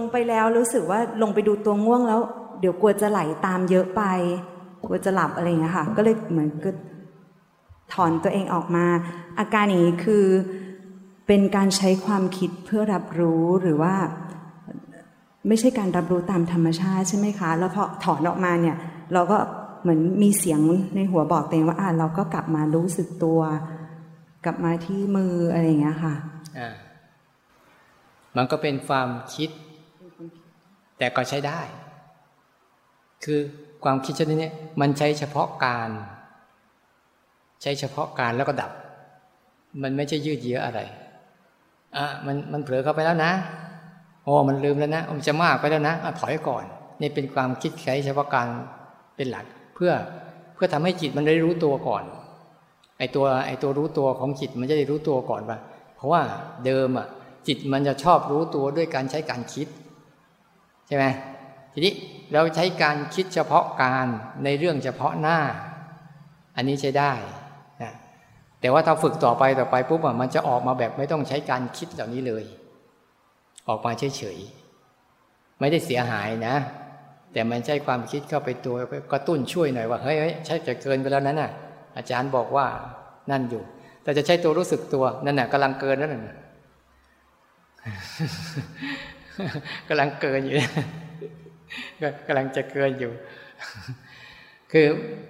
งไปแล้วรู้สึกว่าลงไปดูตัวง่วงแล้ว เดี๋ยวกลัวจะไหลตามเยอะไป กลัวจะหลับอะไรอย่างเงี้ยค่ะ ก็เลยเหมือนก็ถอนตัวเองออกมา อาการอย่างนี้คือเป็นการใช้ความคิดเพื่อรับรู้หรือว่า ไม่ใช่การรับรู้ตามธรรมชาติใช่ไหมคะ แล้วพอถอนออกมาเนี่ย เราก็เหมือนมีเสียงในหัวบอกตัวเองว่าอ่าเราก็กลับมารู้สึกตัว กลับมาที่มืออะไรอย่างเงี้ยค่ะอ่ามันก็เป็นความคิด แต่ก็ใช้ได้ คือความคิดชนิดนี้มันใช้เฉพาะการ ใช้เฉพาะการแล้วก็ดับ มันไม่ใช่ยืดเยื้ออะไรอะมันมันเผลอเข้าไปแล้วนะโอ้มันลืมแล้วนะมันจะมากไปแล้วนะอะถอยก่อน นี่เป็นความคิดใช้เฉพาะการเป็นหลัก เพื่อเพื่อทำให้จิตมันได้รู้ตัวก่อน ไอตัวไอตัวรู้ตัวของจิตมันจะได้รู้ตัวก่อนว่า เพราะว่าเดิมอะจิตมันจะชอบรู้ตัวด้วยการใช้การคิด ใช่ไหมทีนี้เราใช้การคิดเฉพาะการในเรื่องเฉพาะหน้า อันนี้ใช้ได้นะแต่ว่าถ้าฝึกต่อไปต่อไปปุ๊บมันจะออกมาแบบไม่ต้องใช้การคิดเหล่านี้เลย ออกมาเฉยๆไม่ได้เสียหายนะ แต่มันใช้ความคิดเข้าไปตัวกระตุ้นช่วยหน่อยว่าเฮ้ยใช่จะเกินไปแล้วนั้นน่ะ อาจารย์บอกว่านั่นอยู่ แต่จะใช้ตัวรู้สึกตัวนั่นน่ะกำลังเกินนั่นน่ะ กำลังเกินอยู่กำลังจะเกินอยู่ คือ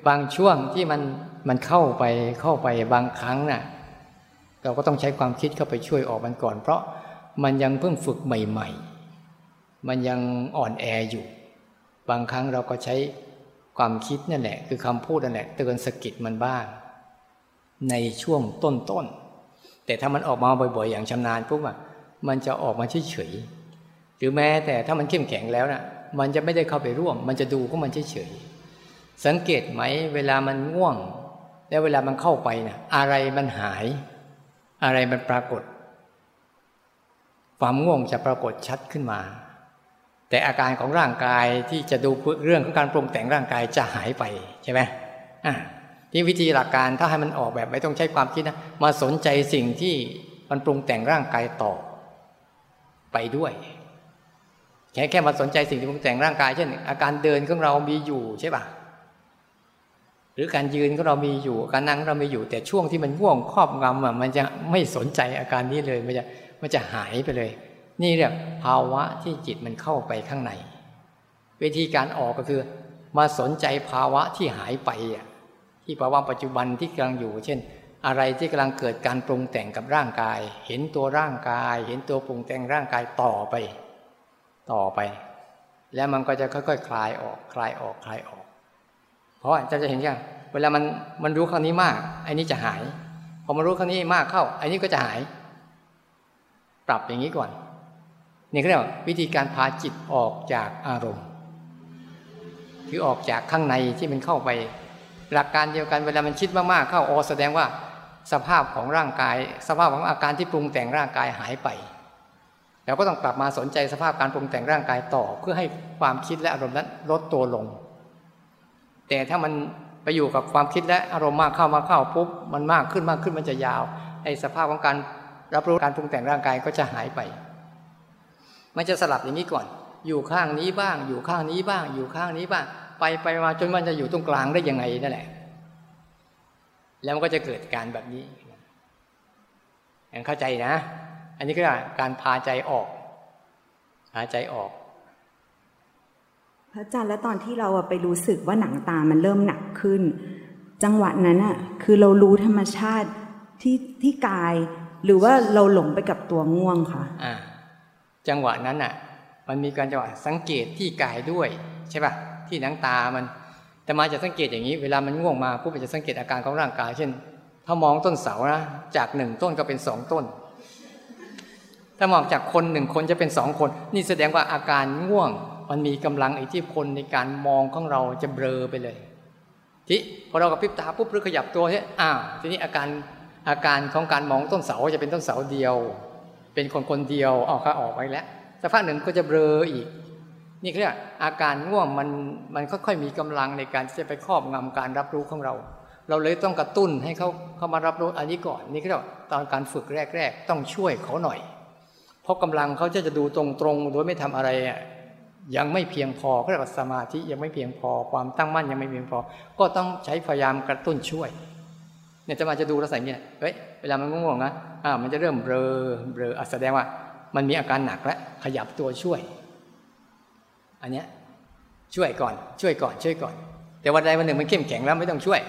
บางช่วงที่มันมันเข้าไปเข้าไปบางครั้งน่ะ เราก็ต้องใช้ความคิดเข้าไปช่วยออกมันก่อน เพราะมันยังเพิ่งฝึกใหม่ ๆ มันยังอ่อนแออยู่ บางครั้งเราก็ใช้ความคิดนั่นแหละ คือคำพูดนั่นแหละเตือนสกิดมันบ้าง ในช่วงต้นๆแต่ถ้ามันออกมาบ่อย ๆ อย่างชำนาญปุ๊บอะมันจะออกมาเฉยๆ หรือแม้แต่ถ้ามันเข้มแข็งแล้วนะ่ะ มันจะไม่ได้เข้าไปร่วม มันจะดูก็มันเฉยๆสังเกตไหมเวลามันง่วง แล้วเวลามันเข้าไปนะ่ะอะไรมันหาย อะไรมันปรากฏ ความง่วงจะปรากฏชัดขึ้นมา แต่อาการของร่างกายที่จะดูเรื่องของการปรุงแต่งร่างกายจะหายไปใช่ไหมอ่าที่วิธีหลักการถ้าให้มันออกแบบไม่ต้องใช้ความคิดนะมาสนใจสิ่งที่มันปรุงแต่งร่างกายต่อไปด้วย แค่แค่มาสนใจสิ่งที่ปรุงแต่งร่างกายเช่น อาการเดินของเรามีอยู่ใช่ปะหรือการยืนของเรามีอยู่การนั่งเรามีอยู่ แต่ช่วงที่มันง่วงครอบงำอะมันจะไม่สนใจอาการนี้เลยมันจะมันจะหายไปเลย นี่เรียกภาวะที่จิตมันเข้าไปข้างใน วิธีการออกก็คือ มาสนใจภาวะที่หายไปอะที่ภาวะปัจจุบันที่กำลังอยู่ เช่น อะไรที่กำลังเกิดการปรุงแต่งกับร่างกาย เห็นตัวร่างกาย เห็นตัวปรุงแต่งร่างกายต่อไป ต่อไป แล้วมันก็จะค่อยๆคคลายออกคลายออกคลายออก เพราะจะจะเห็นยังเวลามันมันรู้ครั้งนี้มากไอ้นี้จะหาย พอมารู้ครั้งนี้มากเข้าไอ้นี้ก็จะหาย ปรับอย่างนี้ก่อนนี่เรียกว่าวิธีการพาจิตออกจากอารมณ์ คือออกจากข้างในที่มันเข้าไป หลักการเดียวกันเวลามันคิดมากๆเข้าโอแสดงว่าสภาพของร่างกาย สภาพของอาการที่ปรุงแต่งร่างกายหายไป เราก็ต้องกลับมาสนใจสภาพการปรุงแต่งร่างกายต่อ เพื่อให้ความคิดและอารมณ์นั้นลดตัวลง แต่ถ้ามันไปอยู่กับความคิดและอารมณ์มากเข้ามาเข้าปุ๊บมันมากขึ้นมากขึ้นมันจะยาวไอ้สภาพของการรับรู้การปรุงแต่งร่างกายก็จะหายไป มันจะสลับอย่างนี้ก่อน อยู่ข้างนี้บ้าง อยู่ข้างนี้บ้าง อยู่ข้างนี้บ้าง ไปไปมาจนมันจะอยู่ตรงกลางได้ยังไงนั่นแหละ แล้วมันก็จะเกิดการแบบนี้ย่างเข้าใจนะ อันนี้ก็การพาใจออกพาใจออก พระอาจารย์แล้วตอนที่เราไปรู้สึกว่าหนังตามันเริ่มหนักขึ้น จังหวะนั้นอะคือเรารู้ธรรมชาติที่ที่กาย หรือว่าเราหลงไปกับตัวง่วงค่ะอ่าจังหวะนั้นอะ มันมีการจังหวะสังเกตที่กายด้วยใช่ป่ะที่หนังตามัน แต่มาจะสังเกตอย่างนี้ เวลามันง่วงมาผู้จะสังเกตอาการของร่างกาย เช่น ถ้ามองต้นเสานะจากหนึ่งต้นก็เป็นสองต้น ถ้ามองจากคนหนึ่งคนจะเป็นสองคน นี่แสดงว่าอาการง่วง มันมีกำลังอิทธิพลในการมองของเราจะเบลอไปเลย ทีพอเรากับพริบตาปุ๊บหรือขยับตัวเนี่ยอ้าวทีนี้อาการอาการของการมองต้นเสาจะเป็นต้นเสาเดียว เป็นคนคนเดียวออกข้าออกไปแล้วสักพักหนึ่งก็จะเบลออีก นี่เรียกอาการง่วงมันมันค่อยๆมีกำลังในการที่จะไปครอบงำการรับรู้ของเรา เราเลยต้องกระตุ้นให้เขาเข้ามารับรู้อันนี้ก่อน นี่เรียกตอนการฝึกแรก ๆ ต้องช่วยเขาหน่อย ราะกำลังเขาจะจะดูตรงๆโดยไม่ทำอะไรอะยังไม่เพียงพอก็เรียกว่าสมาธิยังไม่เพียงพอ ความตั้งมั่นยังไม่เพียงพอ ก็ต้องใช้พยายามกระตุ้นช่วย เนี่ยจะมาจะดูล้วใส่เนี่ยเฮ้ยเวลามันง่วงนะอ่ามันจะเริ่มเบลอเบลอแสดงว่า มันมีอาการหนักแล้วขยับตัวช่วย อันเนี้ยช่วยก่อน ช่วยก่อน ช่วยก่อน แต่วันใดวันหนึ่งมันเข้มแข็งแล้วไม่ต้องช่วย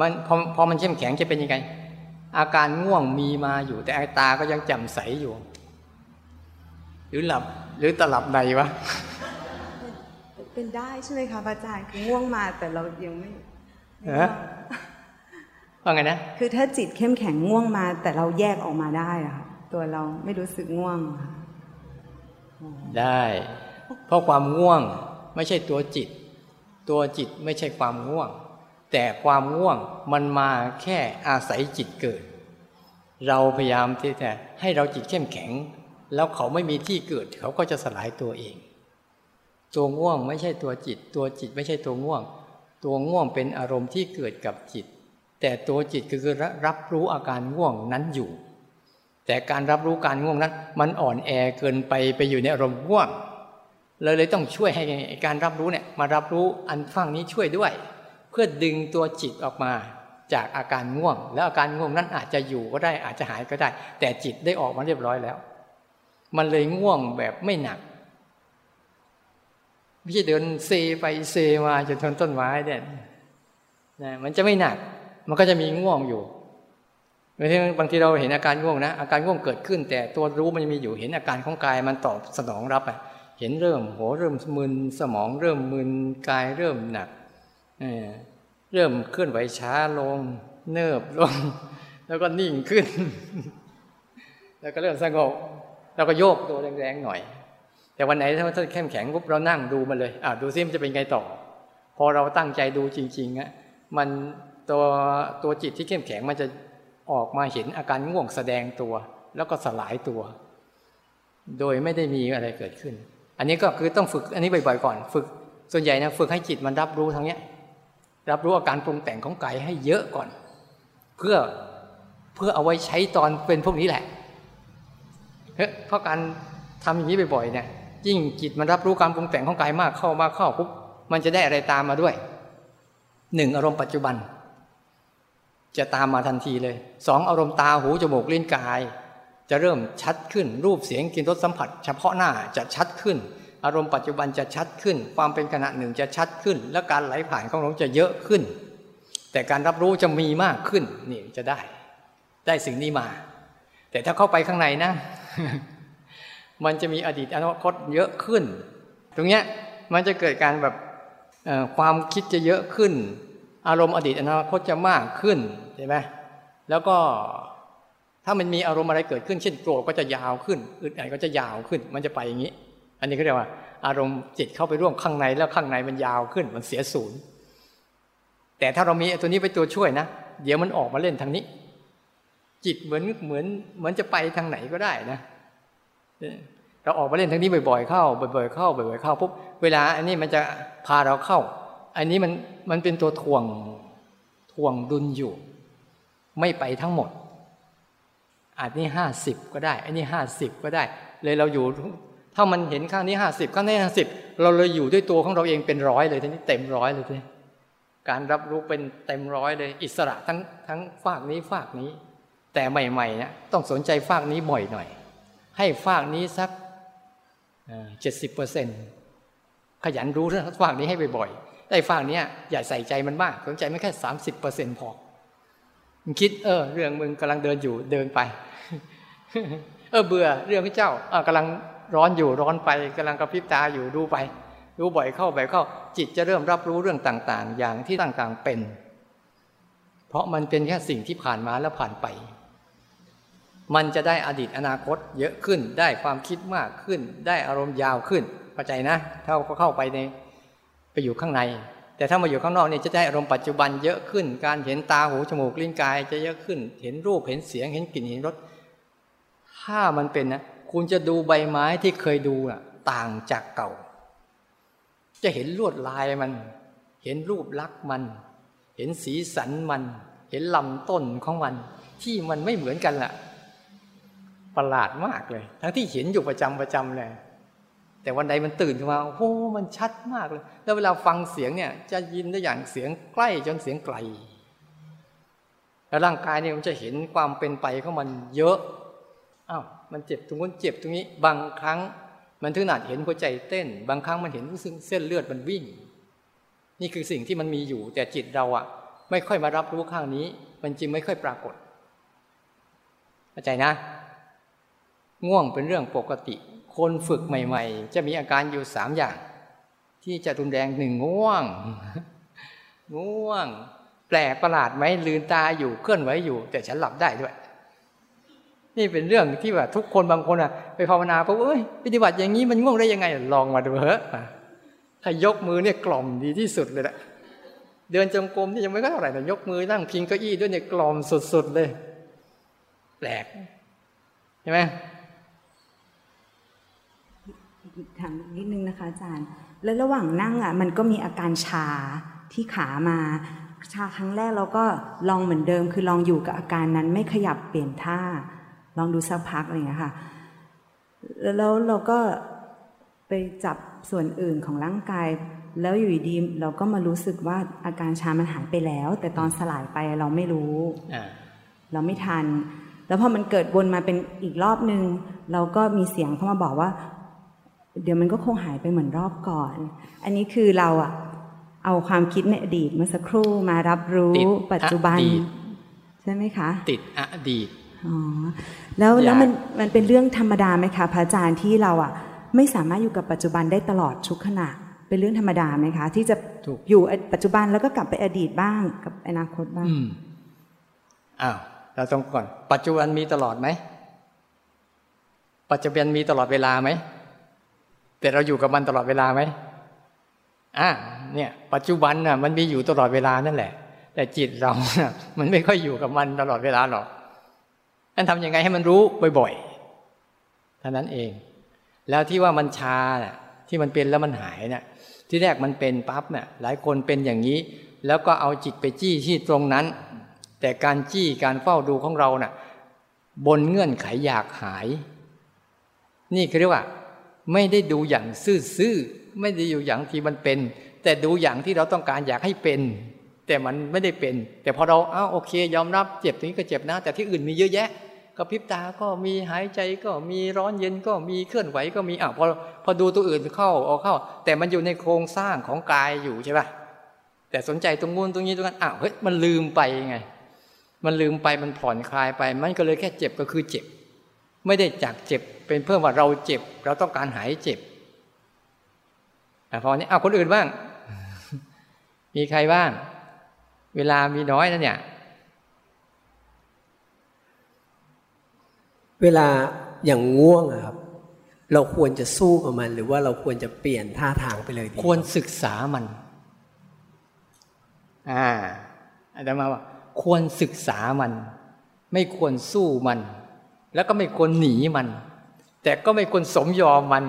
มันพอพอมันเข้มแข็งจะเป็นยังไง อาการง่วงมีมาอยู่แต่ตาก็ยังแจ่มใสอยู่ หรือหลับหรือตลับใดวะ เป็นได้ใช่ไหมคะพระอาจารย์คือง่วงมาแต่เรายังไม่ฮะว่าไงนะ คือถ้าจิตเข้มแข็งง่วงมา แต่เราแยกออกมาได้อะค่ะตัวเราไม่รู้สึกง่วงค่ะได้ เพราะความง่วงไม่ใช่ตัวจิต ตัวจิตไม่ใช่ความง่วง แต่ความง่วงมันมาแค่อาศัยจิตเกิด เราพยายามที่จะให้เราจิตเข้มแข็ง แล้วเขาไม่มีที่เกิด เขาก็จะสลายตัวเอง ตัวง่วงไม่ใช่ตัวจิต ตัวจิตไม่ใช่ตัวง่วง ตัวง่วงเป็นอารมณ์ที่เกิดกับจิต แต่ตัวจิตคือรับรู้อาการง่วงนั้นอยู่ แต่การรับรู้การง่วงนั้น มันอ่อนแอเกินไปไปอยู่ในอารมณ์ง่วงเลยเลยต้องช่วยให้การรับรู้เนี่ยมารับรู้อันฟังนี้ช่วยด้วย เพื่อดึงตัวจิตออกมาจากอาการง่วง แล้วอาการง่วงนั้นอาจจะอยู่ก็ได้อาจจะหายก็ได้ แต่จิตได้ออกมาเรียบร้อยแล้ว มันเลยง่วงแบบไม่หนักไม่ใช่เดินเซไปเซมาจนทนต้นไม้เนี่ยนะมันจะไม่หนัก มันก็จะมีง่วงอยู่บางทีบางทีเราเห็นอาการง่วงนะอาการง่วงเกิดขึ้น แต่ตัวรู้มันมีอยู่เห็นอาการของกายมันตอบสนองรับอะเห็นเริ่มหัวเริ่มมึนสมองเริ่มมึนกายเริ่มหนักเริ่มเคลื่อนไหวช้าลง เนิบลง แล้วก็นิ่งขึ้น แล้วก็เริ่มสงบ แล้วก็โยกตัวแรงๆหน่อย แต่วันไหนถ้ามันเข้มแข็งปุ๊บเรานั่งดูมันเลยอ่าดูซิมันจะเป็นไงต่อ พอเราตั้งใจดูจริงๆอะมันตัวตัวจิตที่เข้มแข็งมันจะออกมาเห็นอาการง่วงแสดงตัว แล้วก็สลายตัว โดยไม่ได้มีอะไรเกิดขึ้น อันนี้ก็คือต้องฝึกอันนี้บ่อยๆก่อน ฝึกส่วนใหญ่นะฝึกให้จิตมันรับรู้ทั้งเนี้ย รับรู้อาการปรุงแต่งของกายให้เยอะก่อน เพื่อเพื่อเอาไว้ใช้ตอนเป็นพวกนี้แหละ เพราะการทำอย่างนี้บ่อยๆเนี่ยยิ่งจิตมันรับรู้การปรุงแต่งของกายมากเข้ามากเข้าปุ๊บมันจะได้อะไรตามมาด้วยหนึ่งอารมณ์ปัจจุบัน จะตามมาทันทีเลยสองอารมณ์ตาหูจมูกลิ้นกาย จะเริ่มชัดขึ้น รูปเสียงกินรสสัมผัส เฉพาะหน้าจะชัดขึ้น อารมณ์ปัจจุบันจะชัดขึ้น ความเป็นขณะหนึ่งจะชัดขึ้น และการไหลผ่านของเราจะเยอะขึ้น แต่การรับรู้จะมีมากขึ้นนี่จะได้ ได้สิ่งนี้มา แต่ถ้าเข้าไปข้างในนะ มันจะมีอดีตอนาคตเยอะขึ้น ตรงเนี้ยมันจะเกิดการแบบความคิดจะเยอะขึ้น อารมณ์อดีตอนาคตจะมากขึ้นใช่ไหมแล้วก็ถ้ามันมีอารมณ์อะไรเกิดขึ้น เช่นโกรธก็จะยาวขึ้นอึดอัดก็จะยาวขึ้น มันจะไปอย่างนี้ อันนี้เขาเรียกว่า อารมณ์จิตเข้าไปร่วมข้างในแล้วข้างในมันยาวขึ้น มันเสียศูนย์แต่ถ้าเรามีตัวนี้ไปตัวช่วยนะ เดี๋ยวมันออกมาเล่นทางนี้ จิตเหมือนเหมือนเหมือนจะไปทางไหนก็ได้นะเราออกมาเล่นทางนี้บ่อยๆเข้า บ่อย ๆ เข้าบ่อยๆเข้าปุ๊บเวลา อันนี้มันจะพาเราเข้า อันนี้มันมันเป็นตัวทวงทวงดุลอยู่ ไม่ไปทั้งหมดอาจนี้ห้าสิบก็ได้ อันนี้ห้าสิบก็ได้ เลยเราอยู่ ถ้ามันเห็นข้างนี้ห้าสิบข้างนี้ห้าสิบเราเลยอยู่ด้วยตัวของเราเองเป็นร้อยเลยทีนี้เต็มร้อยเลยทีการรับรู้เป็นเต็มร้อยเลย อิสระทั้งทั้งฝากนี้ฝากนี้ แต่ใหม่ๆเนี่ยต้องสนใจฝากนี้บ่อยหน่อย ให้ฝากนี้สักเจ็ดสิบเปอร์เซ็นขยันรู้เรื่องฝากนี้ให้บ่อยๆแต่ฝากนี้อย่าใส่ใจมันมาก สนใจไม่แค่สามสิบเปอร์เซ็นพอคิดเออ เรื่องมึงกำลังเดินอยู่เดินไป เออเบื่อเรื่องพระเจ้ากำลังร้อนอยู่ร้อนไปกำลังกระพริบตาอยู่ดูไปดูบ่อยเข้าบ่อยเข้า จิตจะเริ่มรับรู้เรื่องต่าง ๆ อย่างที่ต่างๆเป็น เพราะมันเป็นแค่สิ่งที่ผ่านมาแล้วผ่านไป มันจะได้อดีตอนาคตเยอะขึ้นได้ความคิดมากขึ้น ได้อารมณ์ยาวขึ้นเข้าใจนะ ถ้าเขาเข้าไปในไปอยู่ข้างใน แต่ถ้ามาอยู่ข้างนอกเนี่ยจะได้อารมณ์ปัจจุบันเยอะขึ้น การเห็นตาหูจมูกลิ้นกายจะเยอะขึ้น เห็นรูปเห็นเสียงเห็นกลิ่นเห็นรสถ้ามันเป็นนะคุณจะดูใบไม้ที่เคยดูอะ ต่างจากเก่า จะเห็นลวดลายมัน เห็นรูปลักษณ์มัน เห็นสีสันมัน เห็นลำต้นของมัน ที่มันไม่เหมือนกันล่ะ ประหลาดมากเลย ทั้งที่เห็นอยู่ประจำประจำเลย แต่วันใดมันตื่นขึ้นมาโอ้โหมันชัดมากเลย แล้วเวลาฟังเสียงเนี่ย จะยินได้อย่างเสียงใกล้จนเสียงไกล แล้วร่างกายเนี่ยมันจะเห็นความเป็นไปของมันเยอะอ้าวมันเจ็บตรงนู้นเจ็บตรงนี้ บางครั้ง มันถึงหนาดเห็นหัวใจเต้น บางครั้งมันเห็นเส้นเลือดมันวิ่ง นี่คือสิ่งที่มันมีอยู่ แต่จิตเราอะไม่ค่อยมารับรู้ข้างนี้ มันจึงไม่ค่อยปรากฏเข้าใจนะ ง่วงเป็นเรื่องปกติ คนฝึกใหม่ ๆ จะมีอาการอยู่สามอย่าง ที่จะรุนแรงหนึ่งง่วง ง่วง แปลกประหลาดไหมลืนตาอยู่เคลื่อนไหวอยู่ แต่ฉันหลับได้ด้วย นี่เป็นเรื่องที่ว่าทุกคนบางคนอะ ไปภาวนาปุ๊บเอ้ยปฏิบัติอย่างนี้มันง่วงได้ยังไง ลองมาดูเถอะถ้ายกมือเนี่ยกล่อมดีที่สุดเลยแหละเดินจงกรมนี่ยังไม่ก็เท่าไหร่แต่ยกมือนั่งพิงเก้าอี้ด้วยเนี่ยกล่อมสุดๆเลย แปลกใช่ไหม ถามนิดนึงนะคะอาจารย์ แล้วระหว่างนั่งอะมันก็มีอาการชาที่ขามา ชาครั้งแรกเราก็ลองเหมือนเดิม คือลองอยู่กับอาการนั้นไม่ขยับเปลี่ยนท่า ลองดูสักพักอะไรอย่างนี้ค่ะ แล้วเราก็ไปจับส่วนอื่นของร่างกาย แล้วอยู่ดีเราก็มารู้สึกว่าอาการชามันหายไปแล้ว แต่ตอนสลายไปเราไม่รู้เราไม่ทัน แล้วพอมันเกิดวนมาเป็นอีกรอบนึง เราก็มีเสียงเข้ามาบอกว่า เดี๋ยวมันก็คงหายไปเหมือนรอบก่อน อันนี้คือเราอะเอาความคิดในอดีตเมื่อสักครู่มารับรู้ปัจจุบัน ใช่ไหมคะ ติดอดีตอ๋อแล้วแล้วมันมันเป็นเรื่องธรรมดาไหมคะพระอาจารย์ที่เราอะไม่สามารถอยู่กับปัจจุบันได้ตลอดทุกขณะ เป็นเรื่องธรรมดาไหมคะ ที่จะอยู่ปัจจุบันแล้วก็กลับไปอดีตบ้างกับอนาคตบ้างอ้าวเราต้องก่อน ปัจจุบันมีตลอดไหมปัจจุบันมีตลอดเวลาไหม แต่เราอยู่กับมันตลอดเวลาไหมอ่าเนี่ย ปัจจุบันน่ะ มันมีอยู่ตลอดเวลานั่นแหละ แต่จิตเราน่ะมันไม่ค่อยอยู่กับมันตลอดเวลาหรอกนั่นทำยังไงให้มันรู้บ่อยๆเท่านั้นเอง แล้วที่ว่ามันชาน่ะ ที่มันเป็นแล้วมันหายเนี่ยที่แรกมันเป็นปั๊บเนี่ยหลายคนเป็นอย่างนี้ แล้วก็เอาจิตไปจี้ที่ตรงนั้น แต่การจี้การเฝ้าดูของเราน่ะ บนเงื่อนไขอยากหาย นี่คือเรียกว่า ไม่ได้ดูอย่างซื่อๆไม่ได้อยู่อย่างที่มันเป็น แต่ดูอย่างที่เราต้องการอยากให้เป็น แต่มันไม่ได้เป็น แต่พอเราอ้าโอเค ยอมรับเจ็บตรงนี้ก็เจ็บนะ แต่ที่อื่นมีเยอะแยะก็พิบตาก็มีหายใจก็มีร้อนเย็นก็มีเคลื่อนไหวก็มีอะพอพอดูตัวอื่นเข้าเอาเข้า แต่มันอยู่ในโครงสร้างของกายอยู่ใช่ป่ะแต่สนใจตรงงูนตรงนี้ตรงนั้นอ้าวเฮ้ยมันลืมไปไง มันลืมไปมันผ่อนคลายไป มันก็เลยแค่เจ็บก็คือเจ็บ ไม่ได้จากเจ็บ เป็นเพื่อว่าเราเจ็บ เราต้องการหายเจ็บอพอนี้เอาคนอื่นบ้าง มีใครบ้าง เวลามีน้อยนะเนี่ย เวลาอย่างง่วงอะครับ เราควรจะสู้กับมัน หรือว่าเราควรจะเปลี่ยนท่าทางไปเลยควรศึกษามัน อ่าอาจารย์มาว่า ควรศึกษามัน ไม่ควรสู้มัน แล้วก็ไม่ควรหนีมัน แต่ก็ไม่ควรสมยอมมัน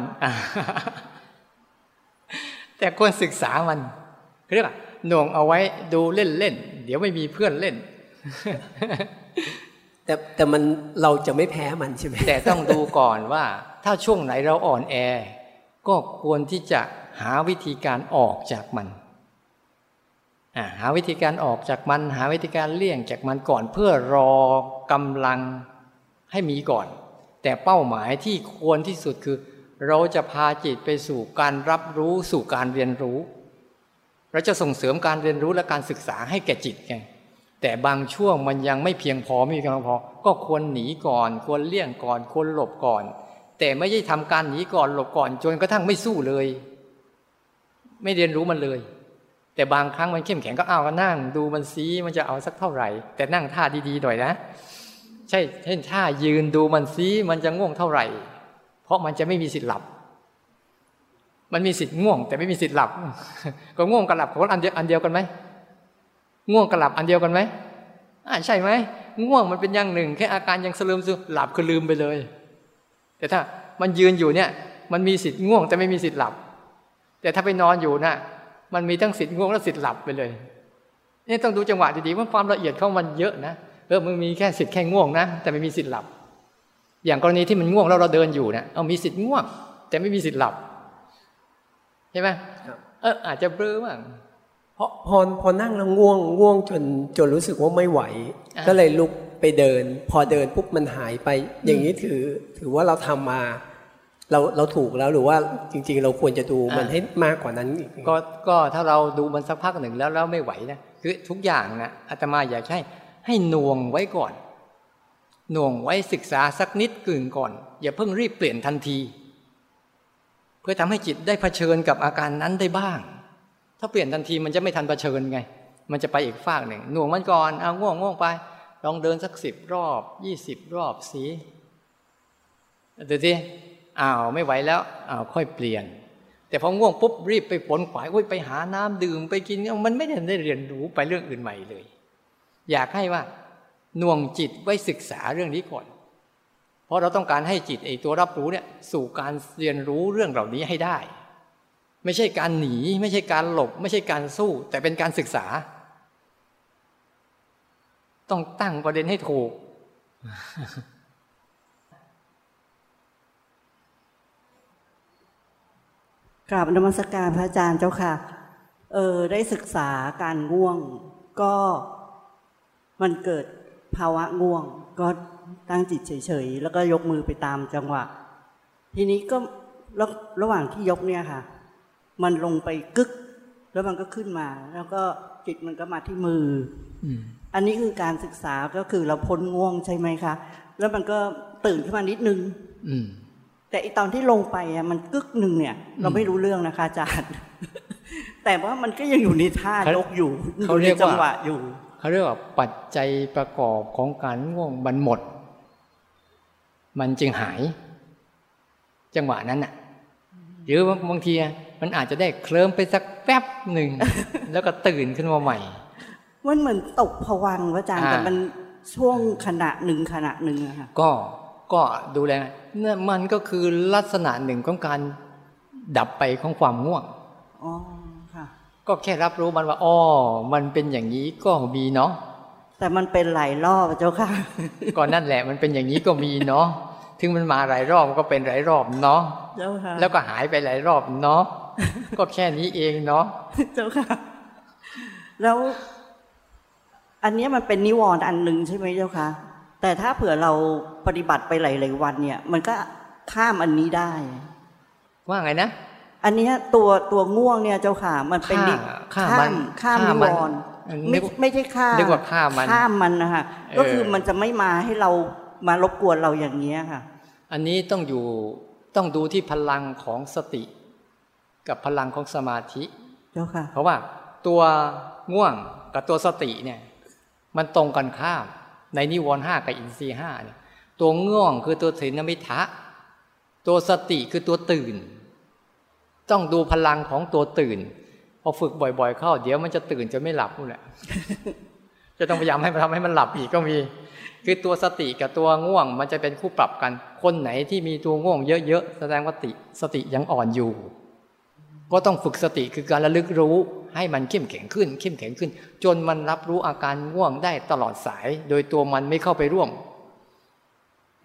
แต่ควรศึกษามันเรียกว่าหน่วงเอาไว้ดูเล่นเล่นเดี๋ยวไม่มีเพื่อนเล่น แต่แต่มันเราจะไม่แพ้มันใช่ไหมแต่ต้องดูก่อนว่า ถ้าช่วงไหนเราอ่อนแอ ก็ควรที่จะหาวิธีการออกจากมันหาวิธีการออกจากมัน หาวิธีการเลี่ยงจากมันก่อนเพื่อรอกำลังให้มีก่อน แต่เป้าหมายที่ควรที่สุดคือ เราจะพาจิตไปสู่การรับรู้สู่การเรียนรู้ เราจะส่งเสริมการเรียนรู้และการศึกษาให้แก่จิตไงแต่บางช่วงมันยังไม่เพียงพอไม่มีกำลังพอ ก็ควรหนีก่อน ควรเลี่ยงก่อน ควรหลบก่อน แต่ไม่ใช่ทำการหนีก่อนหลบก่อนจนกระทั่งไม่สู้เลย ไม่เรียนรู้มันเลย แต่บางครั้งมันเข้มแข็งก็เอาก็นั่ง ดูมันซีมันจะเอาสักเท่าไหร่ แต่นั่งท่าดีๆหน่อยนะ ใช่เช่นถ้ายืนดูมันซีมันจะง่วงเท่าไหร่ เพราะมันจะไม่มีสิทธิ์หลับ มันมีสิทธิ์ง่วง แต่ไม่มีสิทธิ์หลับ ก็ง่วงกับหลับคนอันเดียวอันเดียวกันไหมง่วงกับหลับอันเดียวกันไหมอ่าใช่ไหมง่วงมันเป็นอย่างหนึ่ง แค่อาการยังสลืมซึหลับคือลืมไปเลย แต่ถ้ามันยืนอยู่เนี่ย มันมีสิทธิ์ง่วงแต่ไม่มีสิทธิ์หลับ แต่ถ้าไปนอนอยู่น่ะ มันมีทั้งสิทธิ์ง่วงและสิทธิ์หลับไปเลยนี่ต้องดูจังหวะดีๆว่าความละเอียดของมันเยอะนะ เออมึงมีแค่สิทธิ์แค่ง่วงนะ แต่ไม่มีสิทธิ์หลับ อย่างกรณีที่มันง่วงแล้วเราเดินอยู่เนี่ยเอามีสิทธิ์ง่วง แต่ไม่มีสิทธิ์หลับใช่ไหมเอออาจจะเบลอบ้างพอพอพอนั่งแล้วง่วงง่วงจนจนรู้สึกว่าไม่ไหว ก็เลยลุกไปเดิน พอเดินปุ๊บมันหายไป อย่างนี้ถือถือว่าเราทำมา เราเราถูกแล้วหรือว่าจริง ๆ เราควรจะดูมันให้มากกว่านั้นอีกก็ก็ถ้าเราดูมันสักพักหนึ่งแล้วแล้วไม่ไหวนะคือทุกอย่างนะอาตมาอยากให้ ให้หน่วงไว้ก่อนหน่วงไว้ศึกษาสักนิดกึ่งก่อน อย่าเพิ่งรีบเปลี่ยนทันที เพื่อทำให้จิตได้เผชิญกับอาการนั้นได้บ้าง ถ้าเปลี่ยนทันทีมันจะไม่ทันเผชิญไง มันจะไปอีกฝากหนึ่งหน่วงมันก่อนเอาง่วงง่วงไป ลองเดินสักสิบรอบยี่สิบรอบสีดูสิอ้าวไม่ไหวแล้วอ้าวค่อยเปลี่ยน แต่พอง่วงปุ๊บรีบไปฝนขวายไปหาน้ำดื่มไปกินมันไม่ได้เรียนรู้ไปเรื่องอื่นใหม่เลย อยากให้ว่าหน่วงจิตไว้ศึกษาเรื่องนี้ก่อน เพราะเราต้องการให้จิตไอตัวรับรู้เนี่ยสู่การเรียนรู้เรื่องเหล่านี้ให้ได้ ไม่ใช่การหนี ไม่ใช่การหลบ ไม่ใช่การสู้ แต่เป็นการศึกษา ต้องตั้งประเด็นให้ถูก กราบนมัสการพระอาจารย์เจ้าค่ะ เออได้ศึกษาการง่วงก็ มันเกิดภาวะง่วง ก็ตั้งจิตเฉยๆ แล้วก็ยกมือไปตามจังหวะ ทีนี้ก็ระหว่างที่ยกเนี่ยค่ะ มันลงไปกึก แล้วมันก็ขึ้นมา แล้วก็จิตมันก็มาที่มืออันนี้คือการศึกษาก็คือเราพ้นง่วงใช่ไหมคะแล้วมันก็ตื่นขึ้นมานิดนึงแต่อีตอนที่ลงไปอะมันกึกหนึ่งเนี่ย เราไม่รู้เรื่องนะคะอาจารย์ แต่ว่ามันก็ยังอยู่ในท่ายกอยู่เขาเรียกจังหวะอยู่ เขาเรียกว่าปัจจัยประกอบของการง่วงมันหมด มันจึงหาย จังหวะนั้นน่ะหรือบางทีมันอาจจะได้เคลิ้มไปสักแป๊บหนึ่ง แล้วก็ตื่นขึ้นมาใหม่มันเหมือนตกผวังพระอาจารย์แต่มันช่วงขณะหนึ่งขณะหนึ่งอะค่ะก็ก็ดูแลเนี่ยมันก็คือลักษณะหนึ่งของการดับไปของความง่วงอ๋อค่ะ ก็แค่รับรู้มันว่าอ๋อมันเป็นอย่างนี้ก็มีเนาะแต่มันเป็นหลายรอบเจ้าค่ะก่อนนั่นแหละมันเป็นอย่างนี้ก็มีเนาะถึงมันมาหลายรอบก็เป็นหลายรอบเนาะแล้วก็หายไปหลายรอบเนาะก็แค่นี้เองเนาะเจ้าค่ะ แล้ว อันนี้มันเป็นนิวรณ์อันหนึ่งใช่ไหมเจ้าค่ะแต่ถ้าเผื่อเราปฏิบัติไปหลายๆวันเนี่ย มันก็ข้ามอันนี้ได้ ว่าไงนะ อันนี้ตัวตัวง่วงเนี่ยเจ้าค่ะมันเป็นข้ามข้ามนิวรณ์ไม่ไม่ใช่ข้ามเรียกว่าข้ามมันข้ามมันนะคะก็คือมันจะไม่มาให้เรามารบกวนเราอย่างนี้ค่ะ อันนี้ต้องอยู่ต้องดูที่พลังของสติ กับพลังของสมาธิเพราะว่าตัวง่วงกับตัวสติเนี่ยมันตรงกันข้าม ในนิวรณ์ห้ากับอินทรีห้าเนี่ยตัวง่วงคือตัวถินมิทะ ตัวสติคือตัวตื่น ต้องดูพลังของตัวตื่น พอฝึกบ่อย ๆ เข้า เดี๋ยวมันจะตื่นจะไม่หลับนู่นแหละจะต้องพยายามให้มันทำให้มันหลับอีกก็มี คือตัวสติกับตัวง่วง มันจะเป็นคู่ปรับกัน คนไหนที่มีตัวง่วงเยอะๆแสดงว่าติสติยังอ่อนอยู่ ก็ต้องฝึกสติคือการระลึกรู้ ให้มันเข้มแข็งขึ้น เข้มแข็งขึ้น จนมันรับรู้อาการง่วงได้ตลอดสาย โดยตัวมันไม่เข้าไปร่วม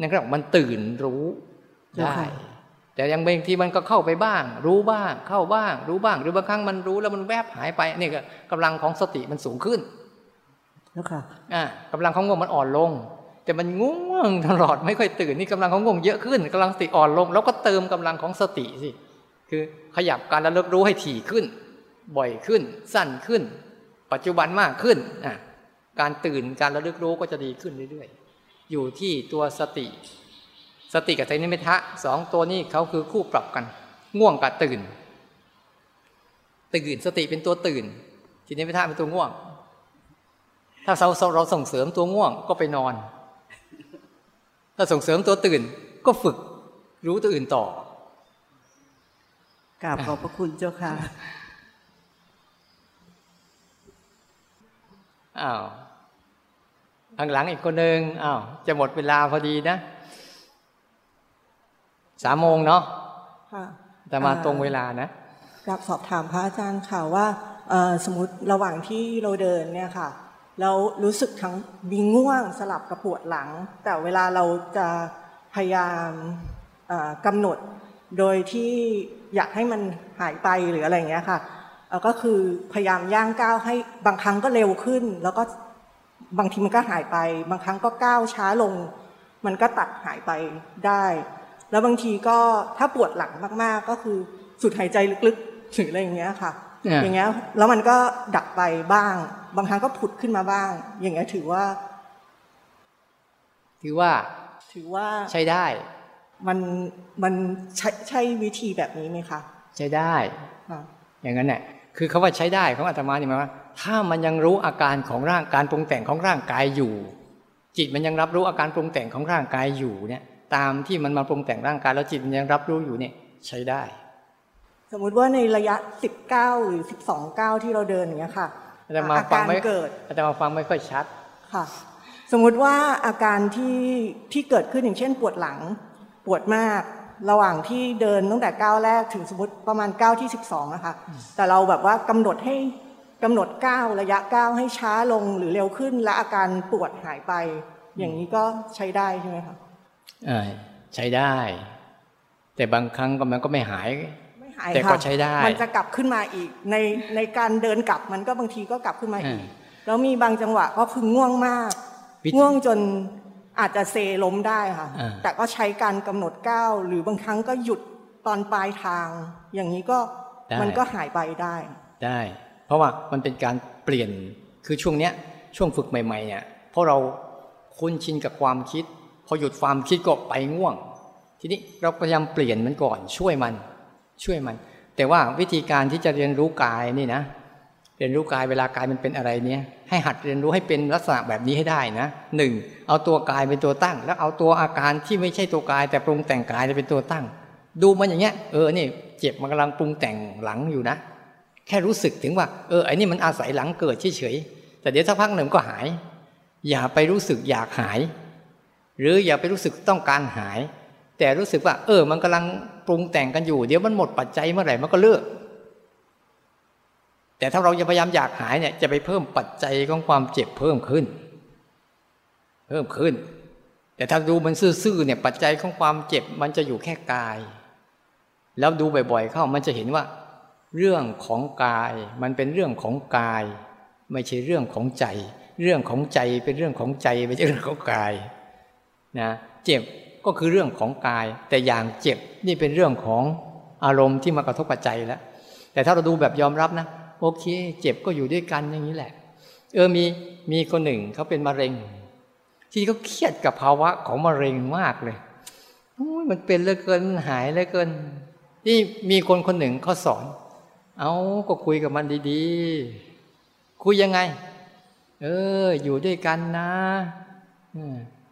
นั่นก็มันตื่นรู้ได้ แต่ยังบางทีมันก็เข้าไปบ้าง รู้บ้าง เข้าบ้าง รู้บ้าง หรือบางครั้งมันรู้แล้วมันแวบหายไปนี่ก็กำลังของสติมันสูงขึ้นแล้วค่ะอ่ากำลังของง่วงมันอ่อนลง แต่มันง่วงตลอดไม่ค่อยตื่นนี่กำลังของง่วงเยอะขึ้นกำลังสติอ่อนลง แล้วก็เติมกำลังของสติสิคือขยับการระลึกรู้ให้ถี่ขึ้น บ่อยขึ้น สั้นขึ้น ปัจจุบันมากขึ้นอะการตื่นการระลึกรู้ก็จะดีขึ้นเรื่อย ๆ อยู่ที่ตัวสติ สติกับใจนิมิทะสองตัวนี้เขาคือคู่ปรับกัน ง่วงกับตื่น ตื่นสติเป็นตัวตื่นทีนิมิทะเป็นตัวง่วง ถ้าเราเราส่งเสริมตัวง่วงก็ไปนอน ถ้าส่งเสริมตัวตื่นก็ฝึกรู้ตัวอื่นต่อกราบขอบพระคุณเจ้าค่ะอ้าวข้างหลังอีกคนหนึ่งอ้าวจะหมดเวลาพอดีนะ สามโมงเนาะแต่มาตรงเวลานะอยากสอบถามพระอาจารย์ค่ะว่าสมมติระหว่างที่เราเดินเนี่ยค่ะเรารู้สึกทั้งมีง่วงสลับกับปวดหลัง แต่เวลาเราจะพยายามกำหนด โดยที่อยากให้มันหายไปหรืออะไรอย่างเงี้ยค่ะก็คือพยายามย่างก้าวให้บางครั้งก็เร็วขึ้น แล้วก็บางทีมันก็หายไป บางครั้งก็ก้าวช้าลง มันก็ตัดหายไปได้ แล้วบางทีก็ถ้าปวดหลังมากๆ ก็คือสุดหายใจลึกๆหรืออะไรอย่างเงี้ยค่ะ อย่างเงี้ยแล้วมันก็ดับไปบ้าง บางครั้งก็ผุดขึ้นมาบ้าง อย่างเงี้ยถือว่า ถือว่า ถือว่าใช้ได้ มันมันใช่ใช่วิธีแบบนี้ไหมคะใช้ได้อย่างนั้นแหละคือคาว่าใช้ได้ของอาตมานี่หมายว่า ถ้ามันยังรู้อาการของร่างการปรุงแต่งของร่างกายอยู่ จิตมันยังรับรู้อาการปรุงแต่งของร่างกายอยู่เนี่ย ตามที่มันมาปรุงแต่งร่างกายแล้วจิตมันยังรับรู้อยู่เนี่ยใช้ได้ สมมุติว่าในระยะสิบเก้าหรือสิบสองเก้าที่เราเดินอย่างเงี้ยค่ะอาการเกิดอาจารย์มาฟังไม่ค่อยชัดค่ะ สมมุติว่าอาการที่ที่เกิดขึ้นอย่างเช่น ปวดหลังปวดมากระหว่างที่เดินตั้งแต่ก้าวแรกถึงสมมติประมาณก้าวที่สิบสองนะคะแต่เราแบบว่ากำหนดให้กำหนดก้าวระยะก้าวให้ช้าลงหรือเร็วขึ้น และอาการปวดหายไป อย่างนี้ก็ใช้ได้ใช่ไหมคะ ใช้ได้ แต่บางครั้งก็มันก็ไม่หาย ไม่หายแต่ก็ใช้ได้ มันจะกลับขึ้นมาอีก ในในการเดินกลับมันก็บางทีก็กลับขึ้นมาอีก แล้วมีบางจังหวะก็คือง่วงมาก ง่วงจนอาจจะเซล้มได้ค่ะ แต่ก็ใช้การกำหนดก้าวหรือบางครั้งก็หยุดตอนปลายทาง อย่างนี้ก็มันก็หายไปได้ ได้ เพราะว่ามันเป็นการเปลี่ยนคือช่วงเนี้ยช่วงฝึกใหม่ๆเนี่ยเพราะเราคุ้นชินกับความคิด พอหยุดความคิดก็ไปง่วง ทีนี้เราพยายามเปลี่ยนมันก่อนช่วยมัน ช่วยมัน แต่ว่าวิธีการที่จะเรียนรู้กายนี่นะ เรียนรู้กายเวลากายมันเป็นอะไรเนี่ย ให้หัดเรียนรู้ให้เป็นลักษณะแบบนี้ให้ได้นะหนึ่งเอาตัวกายเป็นตัวตั้ง แล้วเอาตัวอาการที่ไม่ใช่ตัวกาย แต่ปรุงแต่งกายเป็นตัวตั้ง ดูมันอย่างเงี้ยเออนี่เจ็บมันกำลังปรุงแต่งหลังอยู่นะแค่รู้สึกถึงว่าเออไอ้นี่มันอาศัยหลังเกิดเฉยๆแต่เดี๋ยวสักพักหนึ่งก็หาย อย่าไปรู้สึกอยากหาย หรืออย่าไปรู้สึกต้องการหาย แต่รู้สึกว่า เออ มันกำลังปรุงแต่งกันอยู่ เดี๋ยวมันหมดปัจจัยเมื่อไหร่มันก็เลิกแต่ถ้าเราจะพยายามอยากหายเนี่ยจะไปเพิ่มปัจจัยของความเจ็บเพิ่มขึ้น เพิ่มขึ้น แต่ถ้าดูมันซื่อๆเนี่ยปัจจัยของความเจ็บมันจะอยู่แค่กาย แล้วดูบ่อยๆเข้ามันจะเห็นว่า เรื่องของกายมันเป็นเรื่องของกาย ไม่ใช่เรื่องของใจ เรื่องของใจเป็นเรื่องของใจไม่ใช่เรื่องของกาย นะเจ็บก็คือเรื่องของกาย แต่อย่างเจ็บนี่เป็นเรื่องของอารมณ์ที่มากระทบกับใจแล้ว แต่ถ้าเราดูแบบยอมรับนะโอเค เจ็บก็อยู่ด้วยกันอย่างนี้แหละ เออมีมีคนหนึ่งเขาเป็นมะเร็ง ที่เขาเครียดกับภาวะของมะเร็งมากเลยมันเป็นเหลือเกินหายเหลือเกิน ที่มีคนคนหนึ่งเขาสอน เอาก็คุยกับมันดีๆ คุยยังไง เออ อยู่ด้วยกันนะ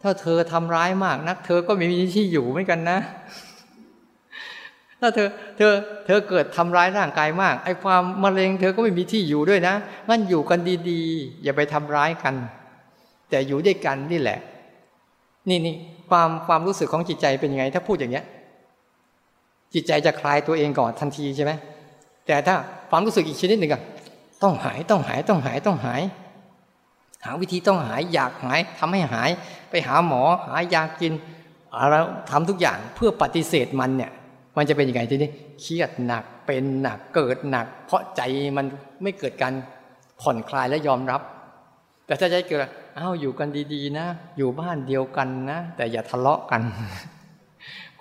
ถ้าเธอทำร้ายมากนัก เธอก็ไม่มีที่อยู่เหมือนกันนะ ถ้าเธอเธอเธอเกิดทำร้ายร่างกายมาก ไอ้ความมะเร็งเธอก็ไม่มีที่อยู่ด้วยนะ งั้นอยู่กันดีๆ อย่าไปทำร้ายกัน แต่อยู่ด้วยกันนี่แหละ นี่นี่ความความรู้สึกของจิตใจเป็นยังไง ถ้าพูดอย่างเงี้ย จิตใจจะคลายตัวเองก่อนทันทีใช่ไหมแต่ถ้าความรู้สึกอีกชนิดหนึ่งอะต้องหายต้องหายต้องหายต้องหาย หาวิธีต้องหายอยากหายทำให้หายไปหาหมอหายากินอะไรทำทุกอย่างเพื่อปฏิเสธมันเนี่ย มันจะเป็นยังไงทีนี้เครียดหนักเป็นหนักเกิดหนัก เพราะใจมันไม่เกิดการผ่อนคลายและยอมรับ แต่ถ้าใจเกิดอ้าวอยู่กันดีๆ นะ อยู่บ้านเดียวกันนะ แต่อย่าทะเลาะกัน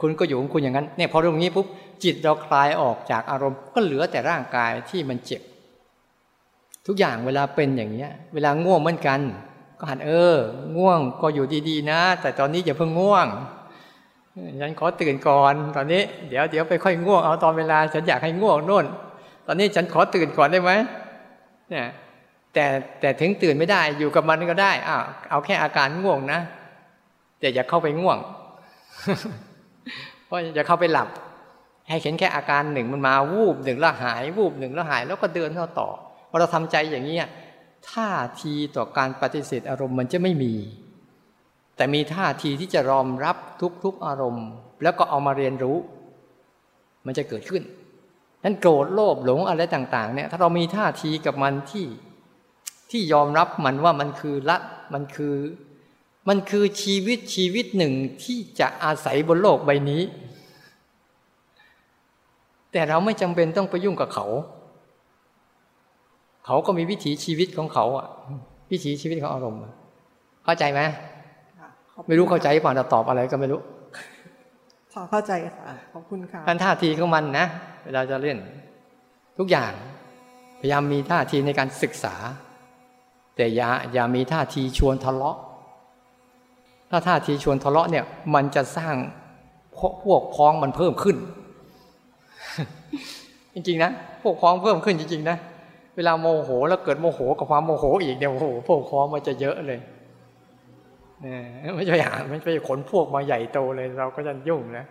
คุณก็อยู่ของคุณอย่างนั้นเนี่ยพอตรงนี้ปุ๊บจิตเราคลายออกจากอารมณ์ก็เหลือแต่ร่างกายที่มันเจ็บ ทุกอย่างเวลาเป็นอย่างเนี้ย เวลาง่วงเหมือนกัน ก็หันเออ ง่วงก็อยู่ดีๆ นะ แต่ตอนนี้อย่าเพิ่งง่วงฉันขอตื่นก่อนตอนนี้ เดี๋ยวเดี๋ยวไปค่อยง่วงเอาตอนเวลาฉันอยากให้ง่วงโน่น ตอนนี้ฉันขอตื่นก่อนได้ไหมเนี่ยแต่แต่ถึงตื่นไม่ได้อยู่กับมันก็ได้อ้าวเอาแค่อาการง่วงนะแต่อย่าเข้าไปง่วง เพราะอย่าเข้าไปหลับ ให้เห็นแค่อาการหนึ่งมันมาวูบหนึ่งแล้วหาย วูบหนึ่งแล้วหาย แล้วก็เดินเข้าต่อ พอเราทำใจอย่างนี้ท่าทีต่อการปฏิเสธอารมณ์มันจะไม่มี แต่มีท่าทีที่จะรอมรับทุกๆอารมณ์ แล้วก็เอามาเรียนรู้ มันจะเกิดขึ้นนั้นโกรธโลภหลงอะไรต่าง ๆ เนี่ย ถ้าเรามีท่าทีกับมันที่ที่ยอมรับมันว่ามันคือละมันคือ มันคือชีวิตชีวิตหนึ่งที่จะอาศัยบนโลกใบนี้ แต่เราไม่จำเป็นต้องไปยุ่งกับเขา เขาก็มีวิถีชีวิตของเขาอะ วิถีชีวิตของอารมณ์เข้าใจไหมไม่รู้เข้าใจป่ะจะตอบอะไรก็ไม่รู้พอเข้าใจค่ะขอบคุณค่ะท่านท่าทีของมันนะเวลาจะเล่น ทุกอย่างพยายามมีท่าทีในการศึกษา แต่อย่าอย่ามีท่าทีชวนทะเลาะ ถ้าท่าทีชวนทะเลาะเนี่ย มันจะสร้างพวกพ้องมันเพิ่มขึ้น จริงๆนะพวกพ้องเพิ่มขึ้นจริงๆนะ เวลาโมโหแล้วเกิดโมโหกับความโมโหอีกเนี่ยโอ้โหพวกพ้องมันจะเยอะเลยไม่ใช่หาไม่ใช่ขนพวกมาใหญ่โตเลยเราก็จะยุ่งนะ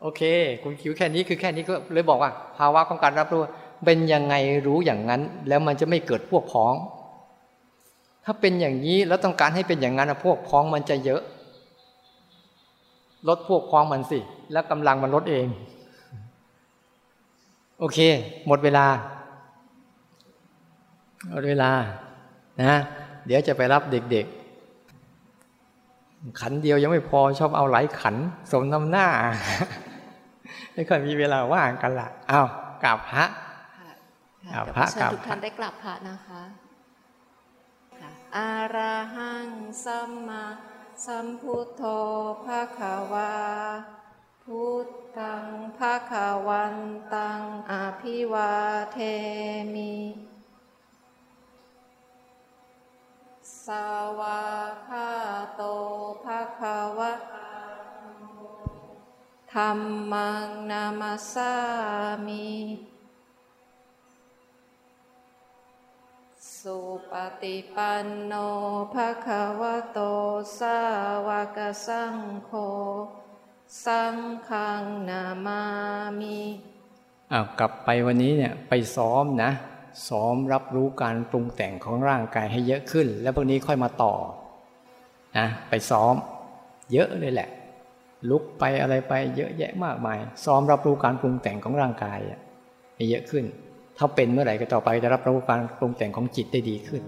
โอเค คุณคิวแค่นี้คือแค่นี้ก็เลยบอกว่า ภาวะของการรับรู้เป็นยังไงรู้อย่างนั้น แล้วมันจะไม่เกิดพวกพ้อง ถ้าเป็นอย่างนี้แล้วต้องการให้เป็นอย่างนั้นพวกพ้องมันจะเยอะ ลดพวกพ้องมันสิ แล้วกำลังมันลดเอง โอเค หมดเวลา หมดเวลานะ เดี๋ยวจะไปรับเด็กๆ ขันเดียวยังไม่พอชอบเอาหลายขัน สมน้ำหน้า ไม่ค่อยมีเวลาว่างกันละอ้าวกราบพระกราบพระกราบทุกท่านได้กราบพระนะคะอาราหังสัมมาสัมพุทโธภะคะวาพุทธังภะคะวันตังอภิวาเทมิ สวาคาโตภะคะวะธรรมังนามาสามิสุปฏิปันโนภะคะวะโตสาวกสังโฆสังฆังนามามิอ้าวกลับไปวันนี้เนี่ยไปซ้อมนะ ซ้อมรับรู้การปรุงแต่งของร่างกายให้เยอะขึ้น แล้วพวกนี้ค่อยมาต่อนะไปซ้อม เยอะเลยแหละ ลุกไปอะไรไปเยอะแยะมากมาย ซ้อมรับรู้การปรุงแต่งของร่างกายให้เยอะขึ้น ถ้าเป็นเมื่อไหร่ก็ต่อไปจะรับรู้การปรุงแต่งของจิตได้ดีขึ้น